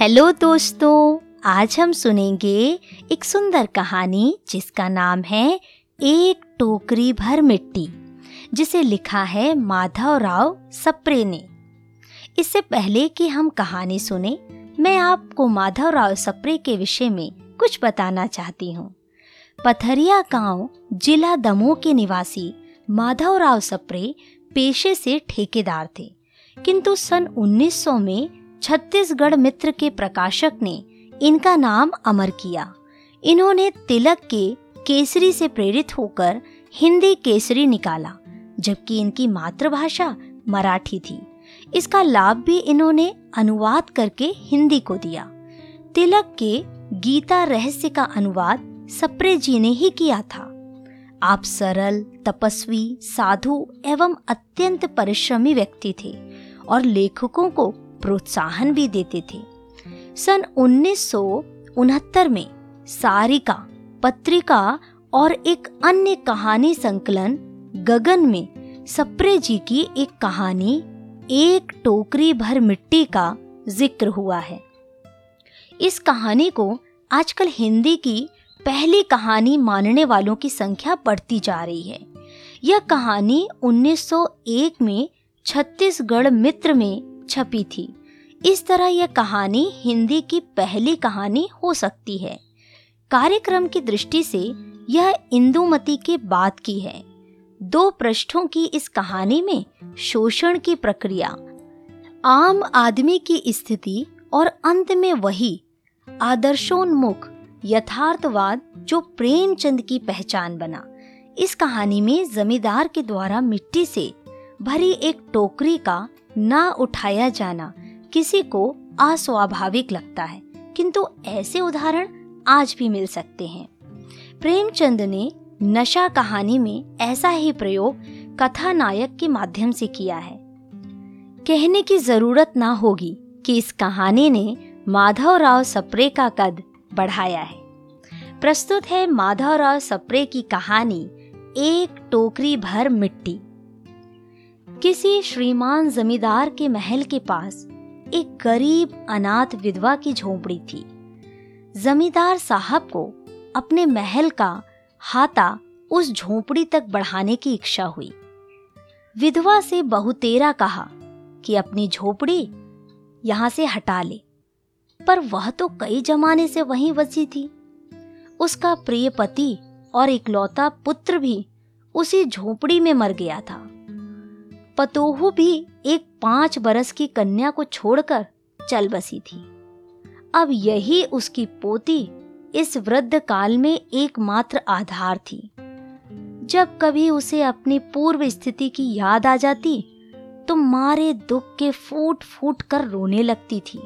Hello दोस्तों, आज हम सुनेंगे एक सुंदर कहानी जिसका नाम है एक टोकरी भर मिट्टी, जिसे लिखा है माधव राव सप्रे ने। इससे पहले कि हम कहानी सुने, मैं आपको माधव राव सप्रे के विषय में कुछ बताना चाहती हूँ। पथरिया गाँव जिला दमोह के निवासी माधव राव सप्रे पेशे से ठेकेदार थे, किंतु सन 1900 में छत्तीसगढ़ मित्र के प्रकाशक ने इनका नाम अमर किया। इन्होंने तिलक के केसरी से प्रेरित होकर हिंदी केसरी निकाला, जबकि इनकी मातृभाषा मराठी थी। इसका लाभ भी इन्होंने अनुवाद करके हिंदी को दिया। तिलक के गीता रहस्य का अनुवाद सप्रे जी ने ही किया था। आप सरल, तपस्वी, साधु एवं अत्यंत परिश्रमी व्यक्ति थे और लेखकों को प्रोत्साहन भी देते थे। सन उन्नीस सौ उनहत्तर में सारिका, पत्रिका और एक अन्य कहानी संकलन गगन में सप्रे जी की एक कहानी, एक टोकरी भर मिट्टी का ज़िक्र हुआ है। इस कहानी को आजकल हिंदी की पहली कहानी मानने वालों की संख्या बढ़ती जा रही है। यह कहानी 1901 में छत्तीसगढ़ मित्र में छपी थी। इस तरह यह कहानी हिंदी की पहली कहानी हो सकती है। कार्यक्रम की दृष्टि से यह इंदुमती के बाद की है। दो पृष्ठों की इस कहानी में शोषण की प्रक्रिया, आम आदमी की स्थिति और अंत में वही आदर्शोन्मुख, यथार्थवाद जो प्रेमचंद की पहचान बना। इस कहानी में जमींदार के द्वारा मिट्टी से भरी एक टोकरी का ना उठाया जाना किसी को अस्वाभाविक लगता है, किंतु ऐसे उदाहरण आज भी मिल सकते हैं। प्रेमचंद ने नशा कहानी में ऐसा ही प्रयोग कथानायक के माध्यम से किया है। कहने की ज़रूरत ना होगी कि इस कहानी ने माधव राव सप्रे का कद बढ़ाया है। प्रस्तुत है माधव राव सप्रे की कहानी, एक टोकरी भर मिट्टी। किसी श्रीमान जमींदार के महल के पास एक गरीब अनाथ विधवा की झोपड़ी थी। जमींदार साहब को अपने महल का हाथा उस झोपड़ी तक बढ़ाने की इच्छा हुई। विधवा से बहुतेरा कहा कि अपनी झोपड़ी यहाँ से हटा ले, पर वह तो कई जमाने से वहीं बसी थी। उसका प्रिय पति और इकलौता पुत्र भी उसी झोपड़ी में मर गया था। पतोहू भी एक पाँच बरस की कन्या को छोड़कर चल बसी थी। अब यही उसकी पोती इस वृद्ध काल में एकमात्र आधार थी। जब कभी उसे अपनी पूर्व स्थिति की याद आ जाती तो मारे दुख के फूट फूट कर रोने लगती थी।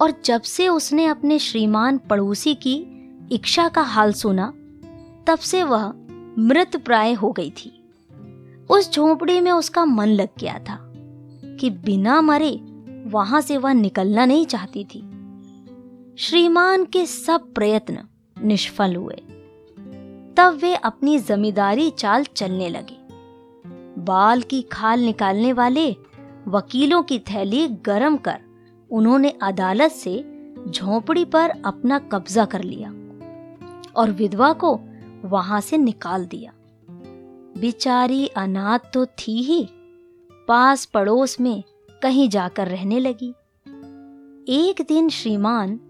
और जब से उसने अपने श्रीमान पड़ोसी की इच्छा का हाल सुना, तब से वह मृत प्राय हो गई थी। उस झोपड़ी में उसका मन लग गया था कि बिना मरे वहाँ से वह निकलना नहीं चाहती थी। श्रीमान के सब प्रयत्न निष्फल हुए। तब वे अपनी जमींदारी चाल चलने लगे। बाल की खाल निकालने वाले वकीलों की थैली गरम कर उन्होंने अदालत से झोपड़ी पर अपना कब्जा कर लिया और विधवा को वहाँ से निकाल दिया। बिचारी अनाथ तो थी ही, पास पड़ोस में कहीं जाकर रहने लगी। एक दिन श्रीमान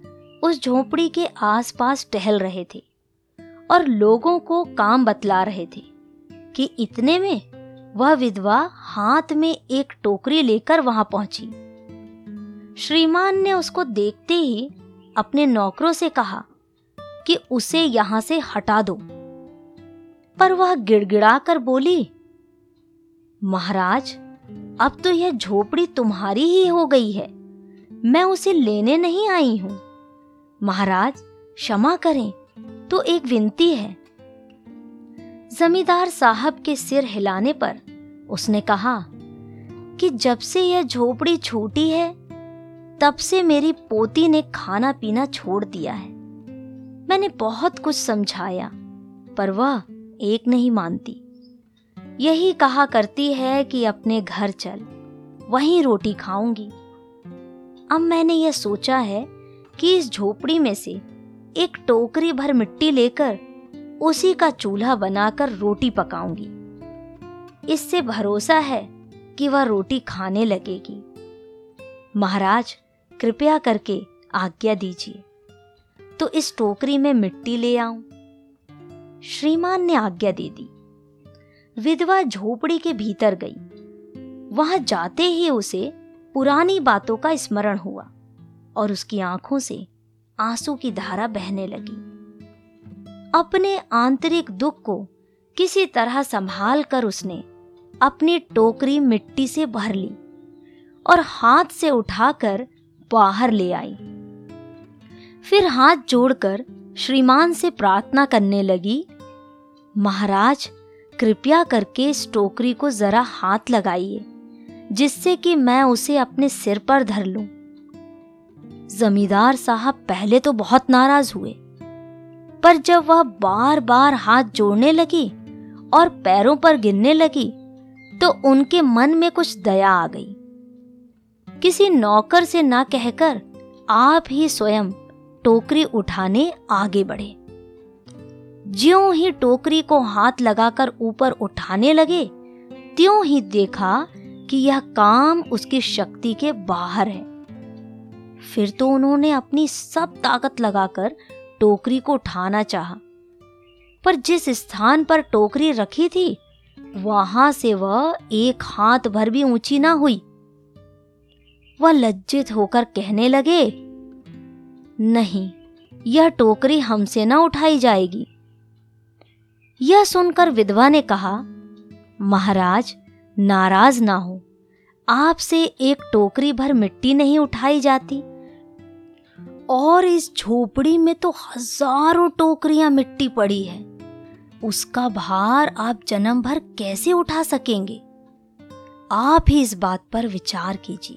उस झोपड़ी के आसपास टहल रहे थे और लोगों को काम बतला रहे थे कि इतने में वह विधवा हाथ में एक टोकरी लेकर वहाँ पहुँची। श्रीमान ने उसको देखते ही अपने नौकरों से कहा कि उसे यहाँ से हटा दो। पर वह गिड़गिड़ा कर बोली, महाराज, अब तो यह झोपड़ी तुम्हारी ही हो गई है। मैं उसे लेने नहीं आई हूँ। महाराज, क्षमा करें तो एक विनती है। जमींदार साहब के सिर हिलाने पर उसने कहा, कि जब से यह झोपड़ी छोटी है, तब से मेरी पोती ने खाना पीना छोड़ दिया है। मैंने बहुत कुछ समझाया, पर वह एक नहीं मानती। यही कहा करती है कि अपने घर चल, वहीं रोटी खाऊँगी। अब मैंने यह सोचा है कि इस झोपड़ी में से एक टोकरी भर मिट्टी लेकर उसी का चूल्हा बनाकर रोटी पकाऊँगी। इससे भरोसा है कि वह रोटी खाने लगेगी। महाराज, कृपया करके आज्ञा दीजिए। तो इस टोकरी में मिट्टी ले आऊँ। श्रीमान ने आज्ञा दे दी। विधवा झोपड़ी के भीतर गई। वहाँ जाते ही उसे पुरानी बातों का स्मरण हुआ और उसकी आँखों से आँसू की धारा बहने लगी। अपने आंतरिक दुख को किसी तरह संभाल कर उसने अपनी टोकरी मिट्टी से भर ली और हाथ से उठाकर बाहर ले आई। फिर हाथ जोड़कर श्रीमान से प्रार्थना करने लगी, महाराज, कृपया करके इस टोकरी को जरा हाथ लगाइए, जिससे कि मैं उसे अपने सिर पर धर लूँ। जमींदार साहब पहले तो बहुत नाराज़ हुए, पर जब वह बार बार हाथ जोड़ने लगी और पैरों पर गिरने लगी तो उनके मन में कुछ दया आ गई किसी नौकर से ना कहकर आप ही स्वयं टोकरी उठाने आगे बढ़े। ज्यों ही टोकरी को हाथ लगाकर ऊपर उठाने लगे त्यों ही देखा कि यह काम उसकी शक्ति के बाहर है। फिर तो उन्होंने अपनी सब ताकत लगाकर टोकरी को उठाना चाहा, पर जिस स्थान पर टोकरी रखी थी वहाँ से वह एक हाथ भर भी ऊँची ना हुई। वह लज्जित होकर कहने लगे नहीं, यह टोकरी हमसे ना उठाई जाएगी। यह सुनकर विधवा ने कहा, महाराज, नाराज़ ना हो। आपसे एक टोकरी भर मिट्टी नहीं उठाई जाती। और इस झोपड़ी में तो हज़ारों टोकरियाँ मिट्टी पड़ी है। उसका भार आप जन्म भर कैसे उठा सकेंगे? आप ही इस बात पर विचार कीजिए।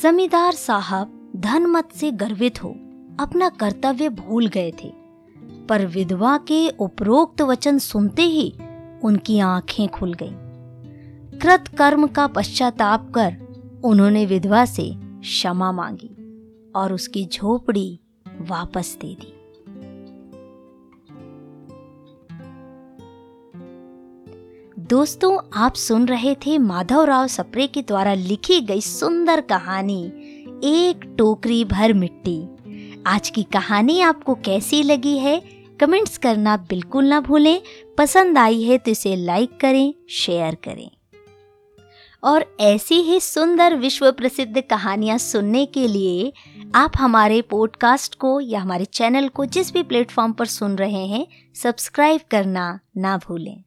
जमींदार साहब धनमत से गर्वित हो, अपना कर्तव्य भूल गए थे पर विधवा के उपरोक्त वचन सुनते ही उनकी आँखें खुल गईं। कृत कर्म का पश्चाताप कर उन्होंने विधवा से क्षमा मांगी और उसकी झोपड़ी वापस दे दी दोस्तों, आप सुन रहे थे माधवराव सप्रे के द्वारा लिखी गई सुंदर कहानी एक टोकरी भर मिट्टी। आज की कहानी आपको कैसी लगी है, कमेंट्स करना बिल्कुल ना भूलें। पसंद आई है तो इसे लाइक करें, शेयर करें। और ऐसी ही सुंदर विश्व प्रसिद्ध कहानियाँ सुनने के लिए आप हमारे पॉडकास्ट को या हमारे चैनल को जिस भी प्लेटफॉर्म पर सुन रहे हैं सब्सक्राइब करना ना भूलें।